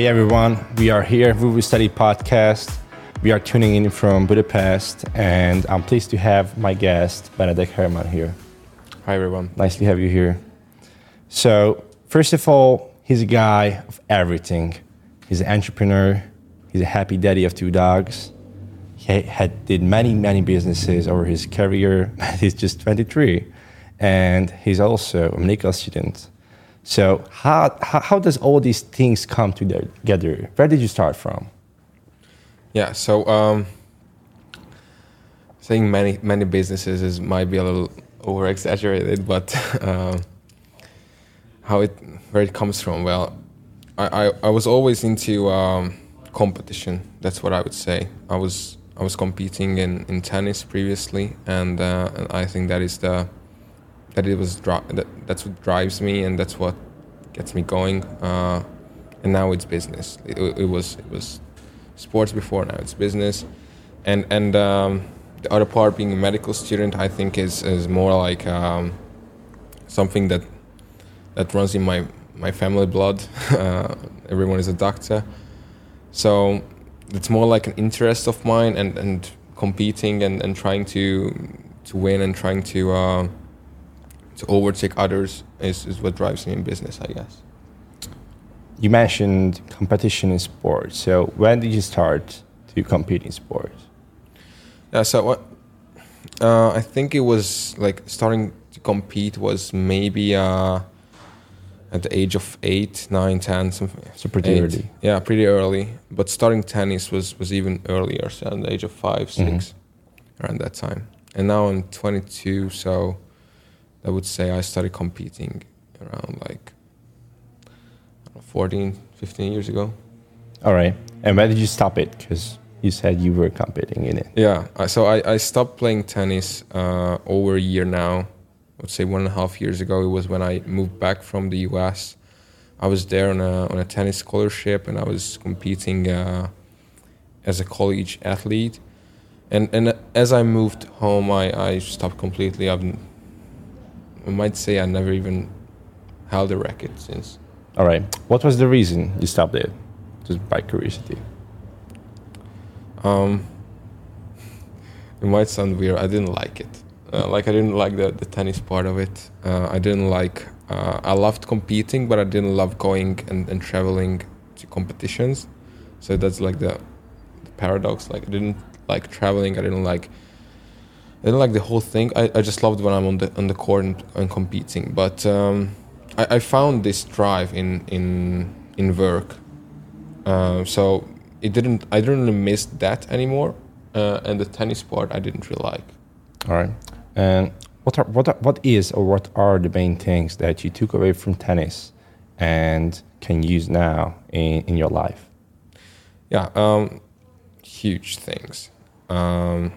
Hey everyone, we are here, Voovo Study Podcast. We are tuning in from Budapest, and I'm pleased to have my guest, Benedek Herman, here. Hi everyone. Nice to have you here. So, first of all, he's a guy of everything. He's an entrepreneur, he's a happy daddy of two dogs. He had did many, many businesses over his career. he's just 23, and he's also a medical student. So how, how, how does all these things come together? Where did you start from? Yeah, so um, saying many many businesses is might be a little over exaggerated, but uh, how it where it comes from? Well, I, I, I was always into um, competition. That's what I would say. I was I was competing in, in tennis previously, and, uh, and I think that is the that it was that that's what drives me and that's what gets me going. Uh, and now it's business. It, it, was it was sports before. Now it's business, and and um, the other part being a medical student, I think is is more like um, something that that runs in my my family blood. Uh, everyone is a doctor, so it's more like an interest of mine and and competing and, and trying to to win and trying to uh, to overtake others is, is what drives me in business, I guess. You mentioned competition in sports. So when did you start to compete in sports? Yeah, so what uh, I think it was like starting to compete was maybe uh, at the age of eight, nine, ten, something. So pretty eight. early. Yeah, pretty early. But starting tennis was was even earlier, so at the age of five, 6 mm-hmm. around that time. And now I'm 22, so I would say I started competing around like know, 14, 15 years ago. All right. And when did you stop it? Because you said you were competing in it. Yeah. So I, I stopped playing tennis uh, over a year now. I would say one and a half years ago. It was when I moved back from the US. I was there on a, on a tennis scholarship and I was competing uh, as a college athlete. And, and as I moved home, I, I stopped completely. I've I might say I never even held a racket since. All right. What was the reason you stopped it? Just by curiosity. Um, it might sound weird. I didn't like it. Uh, like I didn't like the, the tennis part of it. Uh, I didn't like. Uh, I loved competing, but I didn't love going and, and traveling to competitions. So that's like the, the paradox. Like I didn't like traveling. I didn't like I didn't like the whole thing. I, I just loved when I'm on the on the court and, and competing. But um, I, I, found this drive in in in work. Uh, so it didn't. I didn't really miss that anymore. Uh, and the tennis part, I didn't really like. All right. And what are what are, what is or what are the main things that you took away from tennis and can use now in in your life? Yeah. Um, huge things. Um,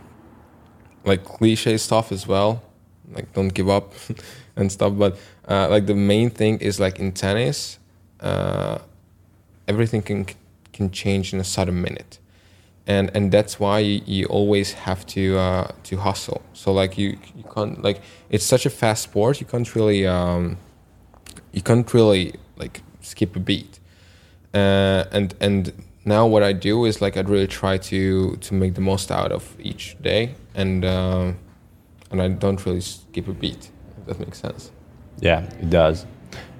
like cliche stuff as well, like don't give up and stuff. But uh, like the main thing is like in tennis, uh, everything can can change in a sudden minute, and and that's why you, you always have to uh, to hustle. So like you you can't like it's such a fast sport. You can't really um, you can't really like skip a beat, uh, and and now what I do is like I'd really try to to make the most out of each day, and uh, and I don't really skip a beat. If that makes sense. Yeah, it does.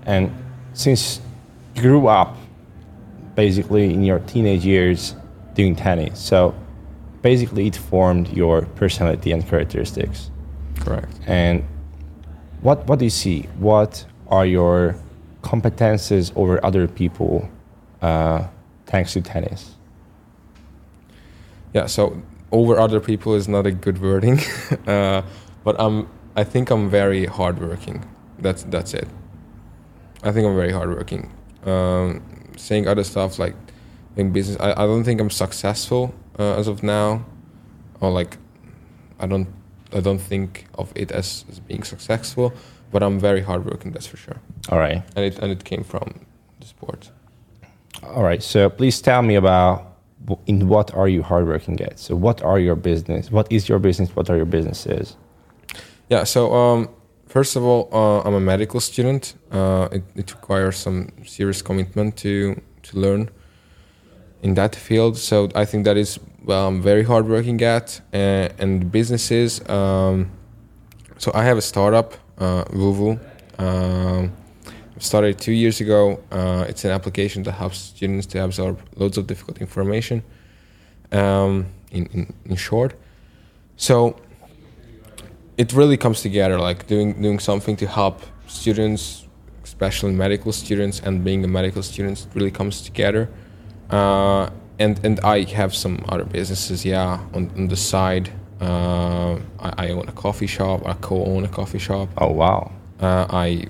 And since you grew up basically in your teenage years doing tennis, so basically it formed your personality and characteristics. Correct. And what what do you see? What are your competences over other people? Uh, thanks to tennis? Yeah, so over other people is not a good wording, uh, but I'm I think I'm very hardworking. That's that's it. I think I'm very hardworking. Um, saying other stuff like in business, I, I don't think I'm successful uh, as of now, or like I don't I don't think of it as, as being successful, but I'm very hardworking. That's for sure. All right. And it and it came from the sport. All right. So please tell me about in what are you hardworking at? So what are your business? What is your business? What are your businesses? Yeah. So um, first of all, uh, I'm a medical student. Uh, it, it requires some serious commitment to to learn in that field. So I think that is well, I'm very hardworking at. And businesses. Um, so I have a startup, uh, Voovo. Um, started two years ago. Uh, it's an application that helps students to absorb loads of difficult information. Um, in, in in short, so it really comes together like doing doing something to help students especially medical students and being a medical student really comes together uh, and and i have some other businesses yeah on, on the side uh, I, I own a coffee shop i co-own a coffee shop Oh wow. uh, i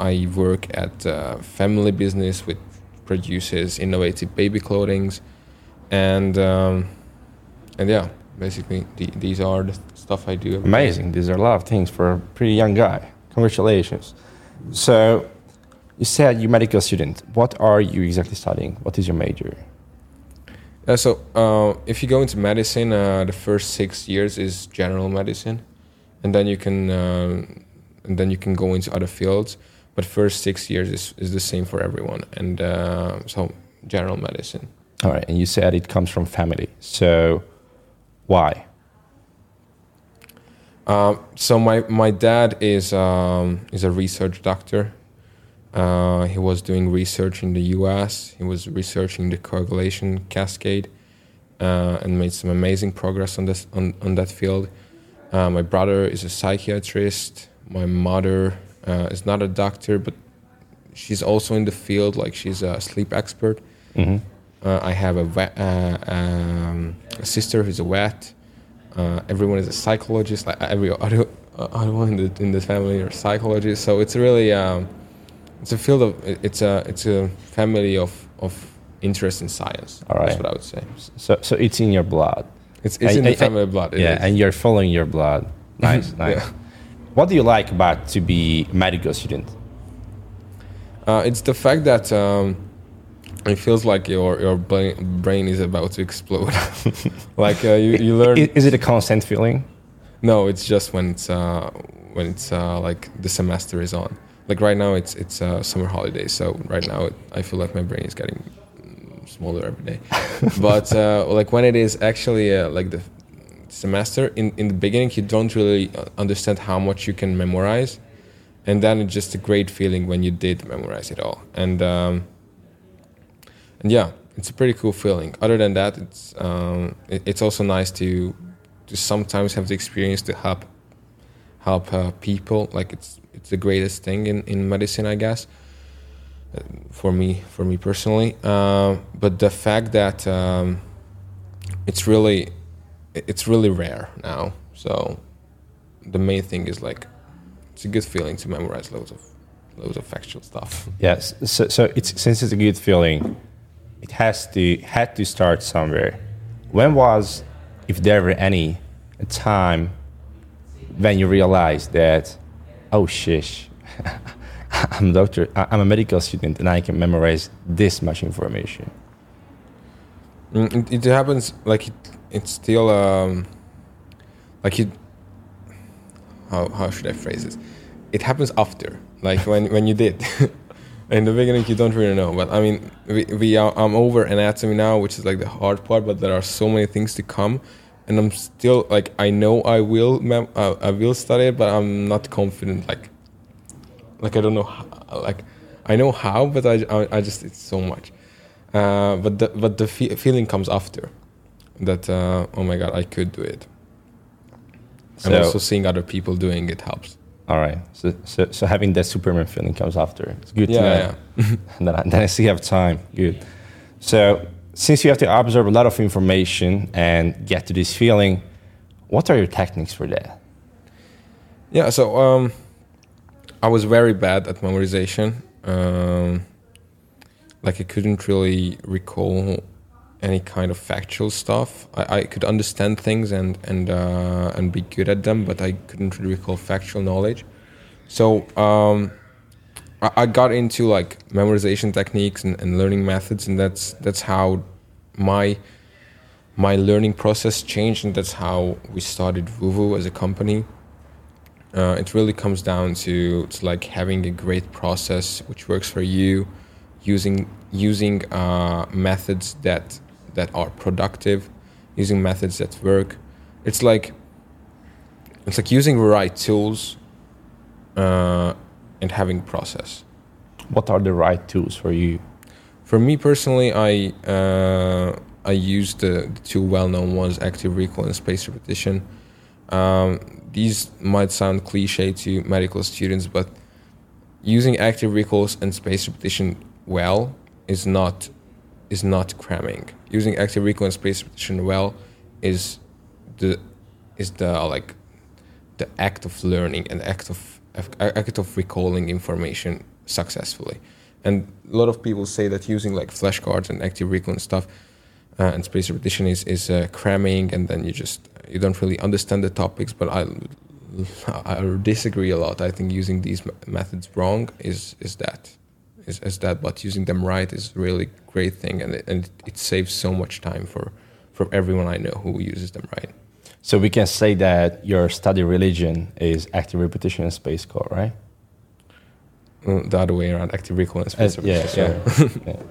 i work at a family business which produces innovative baby clothings and um, and yeah basically the, these are the stuff i do. Amazing. These are a lot of things for a pretty young guy. Congratulations. So you said you're a medical student. What are you exactly studying? What is your major? Yeah, so uh, if you go into medicine, uh, the first six years is general medicine, and then you can uh, and then you can go into other fields. But first six years is, is the same for everyone, and uh, so general medicine. All right. And you said it comes from family. So why? Um, so my my dad is um, is a research doctor. Uh, he was doing research in the U.S. He was researching the coagulation cascade, uh, and made some amazing progress on this on, on that field. Uh, my brother is a psychiatrist. My mother uh, is not a doctor, but she's also in the field. Like she's a sleep expert. hmm Uh, I have a, vet, uh, um, a sister who's a vet. Uh, everyone is a psychologist. Like every other, uh, other one in the, in the family are psychologists. So it's really um, it's a field of it's a it's a family of of interest in science. All right. That's what I would say. So, so it's in your blood. It's it's And- in the and- family blood. it yeah, is. and you're following your blood. Nice, nice. Yeah. What do you like about to be medical student? Uh, it's the fact that um, it feels like your your brain, is about to explode. like uh, you you learn. Is it a constant feeling? No, it's just when it's uh, when it's uh, like the semester is on. Like right now, it's it's uh, summer holidays. So right now, it, I feel like my brain is getting smaller every day. but uh, like when it is actually uh, like the semester in in the beginning, you don't really uh, understand how much you can memorize, and then it's just a great feeling when you did memorize it all. And um, and yeah, it's a pretty cool feeling. Other than that, it's um, it, it's also nice to to sometimes have the experience to help help uh, people. Like it's it's the greatest thing in, in medicine, I guess. uh, For me, for me personally, uh, but the fact that um, it's really it's really rare now. So the main thing is like it's a good feeling to memorize loads of loads of factual stuff. Yes. So, so it's since it's a good feeling, it has to had to start somewhere. When was, if there were any, a time when you realized that, oh shish, I'm a doctor, I'm a medical student, and I can memorize this much information. Mm, It, it happens like it, it's still um, like you. How how should I phrase this? It happens after, like when when you did. In the beginning, you don't really know, but I mean, we, we are, I'm over anatomy now, which is like the hard part. But there are so many things to come, and I'm still like I know I will mem- uh, I will study it, but I'm not confident. Like, like I don't know, how, like I know how, but I, I, I just it's so much. Uh, but the but the fe- feeling comes after that. Uh, oh my god, I could do it. and also seeing other people doing it helps. All right. So, so, so having that Superman feeling comes after. It's good to Yeah, know. yeah. and then, I, then I still have time. Good. So since you have to absorb a lot of information and get to this feeling, what are your techniques for that? Yeah, so um, I was very bad at memorization. Um, like I couldn't really recall any kind of factual stuff. I, I could understand things and and uh, and be good at them, but I couldn't really recall factual knowledge. So um, I, I got into like memorization techniques and, and learning methods, and that's that's how my my learning process changed, and that's how we started Voovo as a company. Uh, it really comes down to, to like having a great process which works for you, using using uh, methods that that are productive, using methods that work. It's like it's like using the right tools uh, and having process. What are the right tools for you? For me personally, I uh, I use the, the two well-known ones, active recall and spaced repetition. Um, these might sound cliche to medical students, but using active recalls and spaced repetition well is not is not cramming. Using active recall and spaced repetition well is the is the like the act of learning and act of act of recalling information successfully. And a lot of people say that using like flashcards and active recall and stuff uh, and spaced repetition is is uh, cramming, and then you just you don't really understand the topics. But I I disagree a lot. I think using these methods wrong is is that is, is that, but using them right is really great thing, and it, and it saves so much time for for everyone I know who uses them right. So we can say that your study religion is active repetition and space call, right? Uh, the other way around, active recall and space Uh, yeah, repetition. yeah.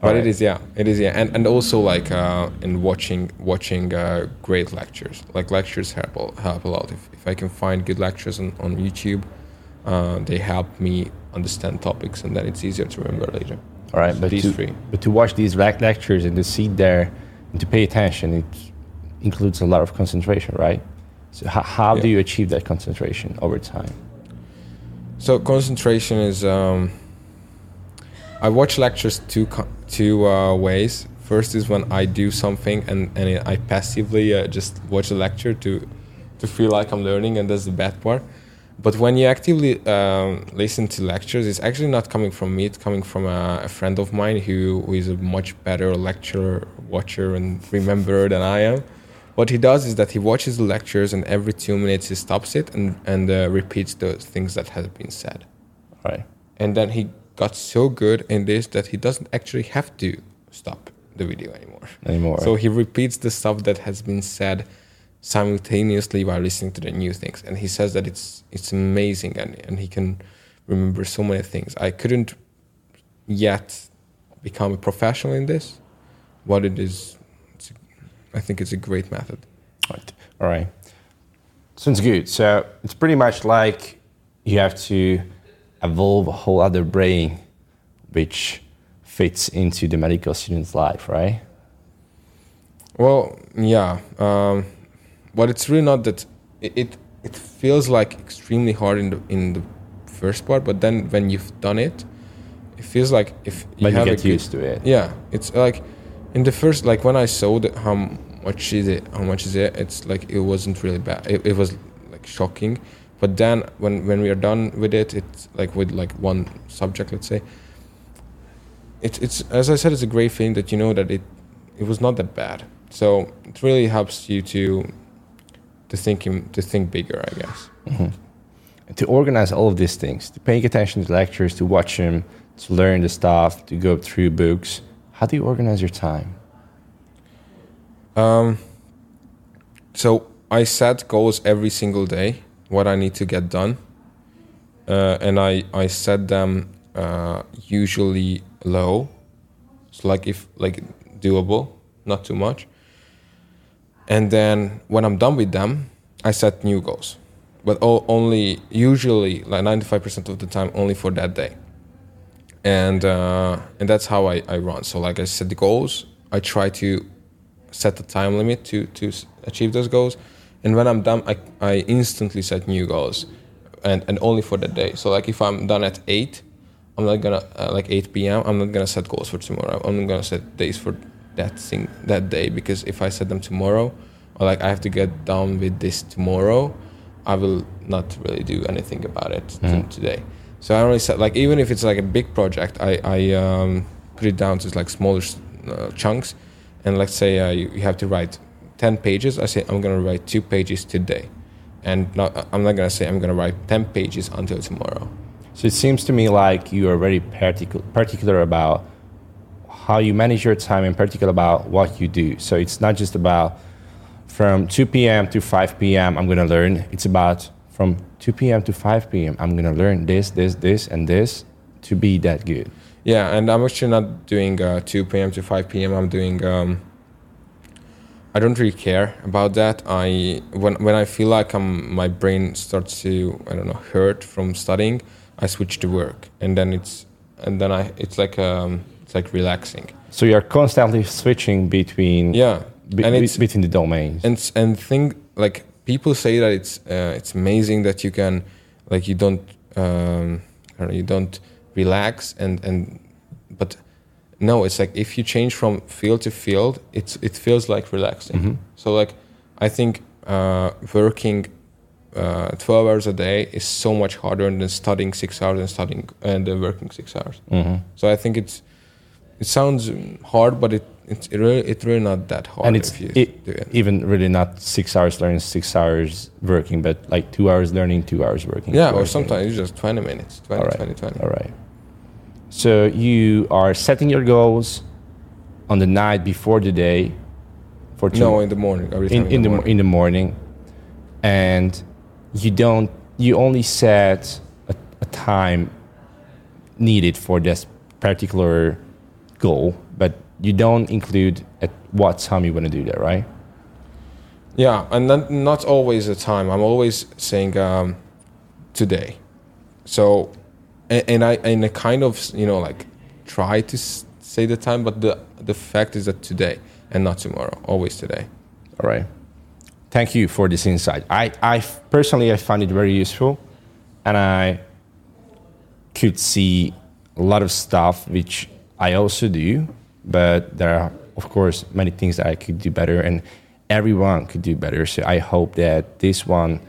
but Alright. it is yeah it is yeah and and also like uh in watching watching uh great lectures like lectures help help a lot if, if i can find good lectures on, on youtube uh they help me understand topics and then it's easier to remember later All right, but these to, three. but to watch these lec- lectures and to sit there and to pay attention, it includes a lot of concentration, right? So how, how do you achieve that concentration over time? so concentration is um i watch lectures two two uh, ways first is when i do something and and i passively uh, just watch a lecture to to feel like i'm learning and that's the bad part but when you actively um, listen to lectures it's actually not coming from me it's coming from a, a friend of mine who, who is a much better lecturer watcher and rememberer than i am what he does is that he watches the lectures and every two minutes he stops it and, and uh, repeats the things that have been said right. and then he got so good in this that he doesn't actually have to stop the video anymore. Anymore. So he repeats the stuff that has been said simultaneously while listening to the new things, and he says that it's it's amazing and and he can remember so many things. I couldn't yet become a professional in this, but it is. It's a, I think it's a great method. Right. All right. Sounds good. So it's pretty much like you have to evolve a whole other brain which fits into the medical student's life, right? Well, yeah, um, but it's really not that. It, it it feels like extremely hard in the in the first part, but then when you've done it, it feels like if you you have a get good- used to it. Yeah, it's like in the first like when I saw that how much is it, how much is it, it's like it wasn't really bad. It, it was like shocking, but then when when we are done with it, it's like with like one subject, let's say. It's it's as I said, it's a great thing that you know that it it was not that bad. So it really helps you to to think in, to think bigger, I guess. And to organize all of these things, to paying attention to lectures, to watch them, to learn the stuff, to go through books, how do you organize your time? Um, so I set goals every single day, what I need to get done, uh, and I I set them uh, usually low, so like if like doable, not too much. And then when I'm done with them, I set new goals, but only usually like 95% of the time only for that day. And uh, and that's how I, I run. So like I set the goals, I try to set the time limit to to achieve those goals. And when i'm done i, I instantly set new goals. And and only for that day. So like if i'm done at 8 i'm not gonna uh, like 8 p.m i'm not gonna set goals for tomorrow. I'm not gonna set days for that thing that day because if I set them tomorrow, or like I have to get done with this tomorrow, I will not really do anything about it Mhm. today. So I only set like even if it's like a big project, I I um, put it down to like smaller uh, chunks, and let's say uh, you, you have to write ten pages. I say I'm gonna write two pages today, and not I'm not gonna say I'm gonna write ten pages until tomorrow. So it seems to me like you are very particu- particular about how you manage your time, in particular about what you do. So it's not just about from 2 p.m. to 5 p.m. I'm going to learn. It's about from 2 p.m. to 5 p.m. I'm going to learn this, this, this, and this to be that good. Yeah, and I'm actually not doing uh, 2 p.m. to 5 p.m. I'm doing. Um, I don't really care about that. I when when I feel like I'm my brain starts to I don't know hurt from studying, I switch to work, and then it's and then I it's like um it's like relaxing. So you're constantly switching between Yeah, be- and it's between the domains. and and think like people say that it's uh, it's amazing that you can like you don't um, know, you don't relax and and but no it's like if you change from field to field it's it feels like relaxing Mhm. so like I think uh, working uh, 12 hours a day is so much harder than studying six hours and studying and uh, working six hours Mhm. so I think it's it sounds hard but it it's it really it's really not that hard and it's if you it, do it. even really not six hours learning, six hours working, but like two hours learning, two hours working. Yeah, or learning. sometimes it's just 20 minutes, 20, All right. 20, 20. All right. So you are setting your goals on the night before the day for two, No, in the morning. In, in the morning. in the morning, and you don't you only set a, a time needed for this particular goal, but you don't include at what time you want to do that, right? Yeah, and not, not always the time. I'm always saying um, today. So, and, and I and I kind of you know like try to say the time, but the the fact is that today and not tomorrow. Always today. All right. Thank you for this insight. I, I personally I find it very useful, and I could see a lot of stuff which I also do, but there are of course many things that I could do better, and everyone could do better. So I hope that this one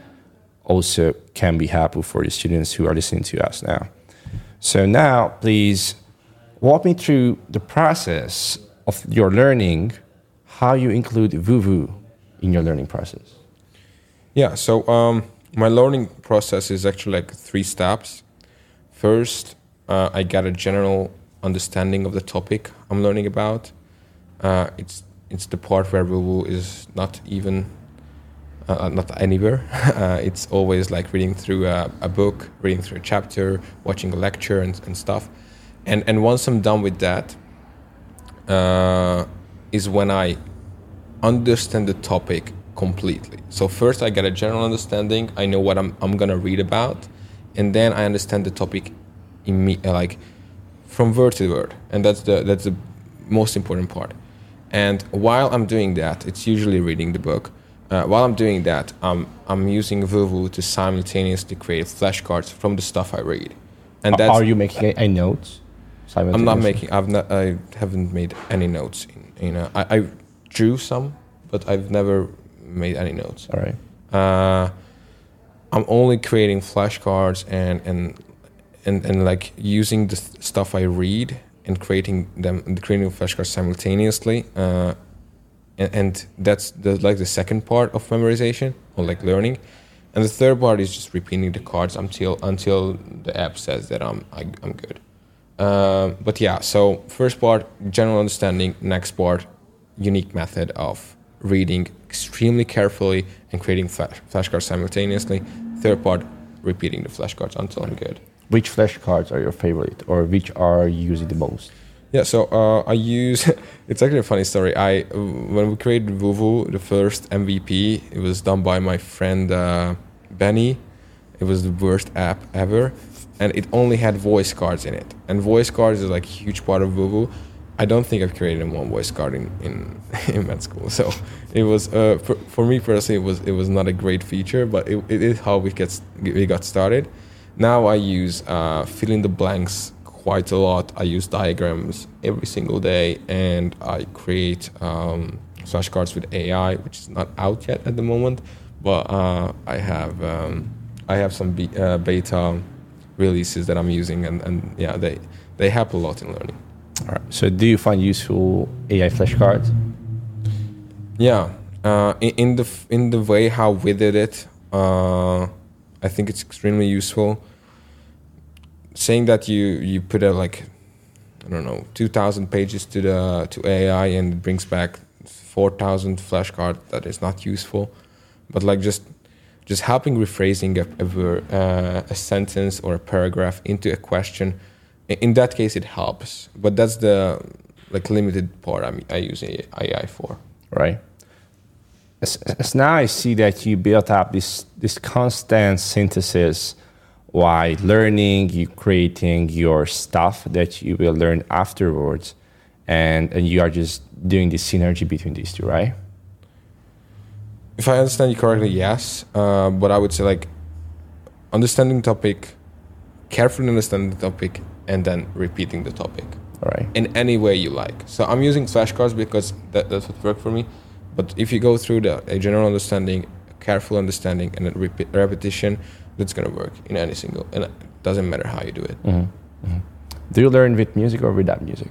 also can be helpful for the students who are listening to us now. So now, please walk me through the process of your learning, how you include Voovo in your learning process. Yeah, so um, my learning process is actually like three steps. First, uh, I get a general understanding of the topic I'm learning about. Uh, it's it's the part where Voovo is not even uh, not anywhere. uh, it's always like reading through a, a book, reading through a chapter, watching a lecture, and, and stuff. And and once I'm done with that, uh, is when I understand the topic completely. So first I get a general understanding, I know what I'm I'm to read about, and then I understand the topic imme- uh, like from word to word. And that's the that's the most important part. And while I'm doing that, it's usually reading the book. Uh, while I'm doing that, I'm I'm using Voovo to simultaneously create flashcards from the stuff I read. And that's are you making a, a notes? I'm not making. I've not. I haven't made any notes. In, you know, I, I drew some, but I've never made any notes. All right. Uh, I'm only creating flashcards and and and and like using the th- stuff I read and creating them, and creating flashcards simultaneously. Uh, and, and that's the, like the second part of memorization or like learning. And the third part is just repeating the cards until until the app says that I'm I, I'm good. Um, but yeah, so first part general understanding. Next part unique method of reading extremely carefully and creating flash, flashcards simultaneously. Third part repeating the flashcards until I'm good. Which flashcards are your favorite, or which are you using the most? Yeah, so uh, I use. it's actually a funny story. I when we created Voovo, the first MVP, it was done by my friend uh, Benny. It was the worst app ever, and it only had voice cards in it. And voice cards is like a huge part of Voovo. I don't think I've created one voice card in in, in med school. So it was uh, for, for me personally, it was it was not a great feature, but it, it is how we get we got started. Now I use uh, fill in the blanks quite a lot. I use diagrams every single day, and I create um, flashcards with AI, which is not out yet at the moment. But uh, I have um, I have some be- uh, beta releases that I'm using, and, and yeah, they they help a lot in learning. All right. So, do you find useful AI flashcards? Yeah, uh, in, in the in the way how we did it, uh, I think it's extremely useful. Saying that you you put a like, I don't know, two thousand pages to the to AI and it brings back four thousand flashcard that is not useful, but like just just helping rephrasing a a, uh, a sentence or a paragraph into a question. In that case, it helps, but that's the like limited part I'm, I use AI for. right? As, as now I see that you built up this this constant synthesis while learning, you creating your stuff that you will learn afterwards, and and you are just doing this synergy between these two, right? If I understand you correctly, yes. Uh, but I would say like understanding topic, carefully understanding the topic, and then repeating the topic All right. in any way you like. So I'm using flashcards because that, that's what worked for me. But if you go through the a general understanding, a careful understanding, and a repeat, repetition, that's gonna work in any single. And it doesn't matter how you do it. Mm-hmm. Mm-hmm. Do you learn with music or without music?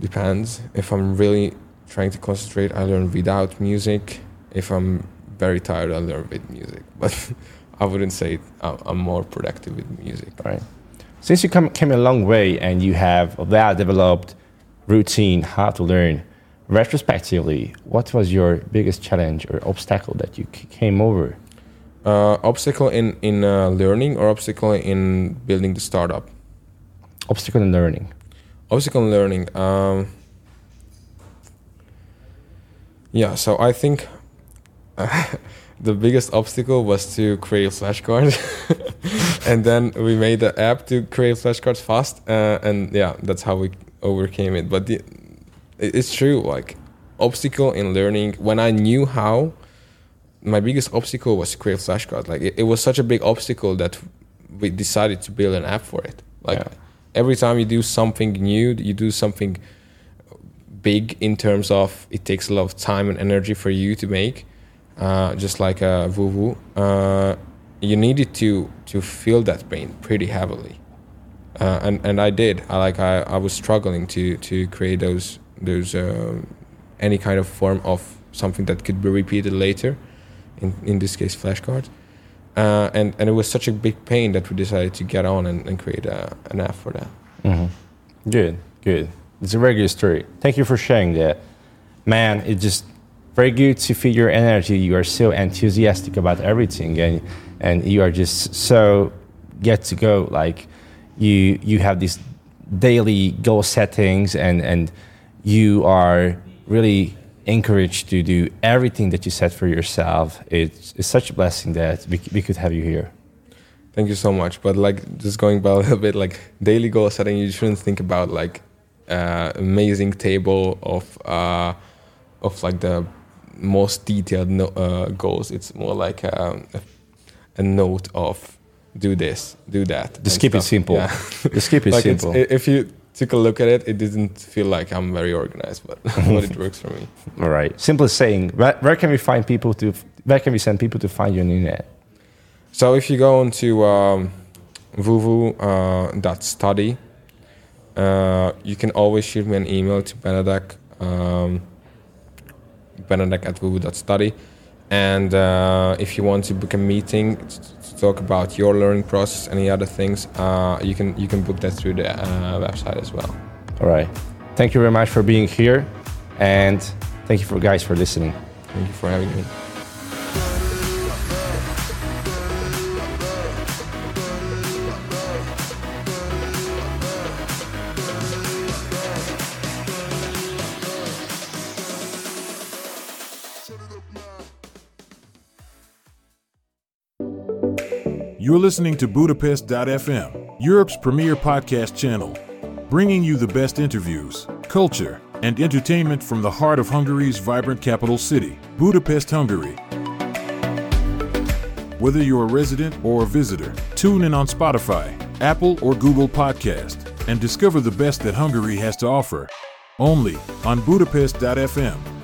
Depends. If I'm really trying to concentrate, I learn without music. If I'm very tired, I learn with music. But I wouldn't say I'm more productive with music. Right. Since you come, came a long way and you have a well developed routine how to learn, retrospectively, what was your biggest challenge or obstacle that you came over? Uh, obstacle in in uh, learning or obstacle in building the startup. Obstacle in learning. Obstacle in learning. Um, yeah, so I think the biggest obstacle was to create flashcards, and then we made the app to create flashcards fast, uh, and yeah, that's how we overcame it. But the, it's true, like obstacle in learning. When I knew how, my biggest obstacle was to create flashcards. Like it, it was such a big obstacle that we decided to build an app for it. Like Yeah. every time you do something new, you do something big in terms of it takes a lot of time and energy for you to make. Uh, just like a Voovo, uh, you needed to to feel that pain pretty heavily, uh, and and I did. I like I, I was struggling to to create those those um, any kind of form of something that could be repeated later. In in this case, flashcards. Uh, and and it was such a big pain that we decided to get on and, and create a, an app for that. Good, good. It's a very good story. Thank you for sharing that. Man, it's just very good to feel your energy. You are so enthusiastic about everything and and you are just so get to go. Like you you have these daily goal settings and and you are really encouraged to do everything that you set for yourself. It's, it's such a blessing that we, we could have you here. Thank you so much. But like just going back a little bit, like daily goal setting, you shouldn't think about like uh, amazing table of uh, of like the most detailed no, uh, goals. It's more like a, a, a note of do this, do that. Just keep it simple. Yeah. Just keep it like simple. if you took a look at it, it didn't feel like I'm very organized, but but it works for me. All right. Simple saying, where, where can we find people to, where can we send people to find you on the internet? So if you go onto um, voovo.study, uh, you can always shoot me an email to Benedek, um, benedek at voovo.study. And uh, if you want to book a meeting to, talk about your learning process, any other things, uh, you can you can book that through the uh, website as well. All right. Thank you very much for being here. And thank you for guys for listening. Thank you for having me. You're listening to Budapest.fm, Europe's premier podcast channel, bringing you the best interviews, culture, and entertainment from the heart of Hungary's vibrant capital city, Budapest, Hungary. Whether you're a resident or a visitor, tune in on Spotify, Apple, or Google Podcast and discover the best that Hungary has to offer. Only on Budapest.fm.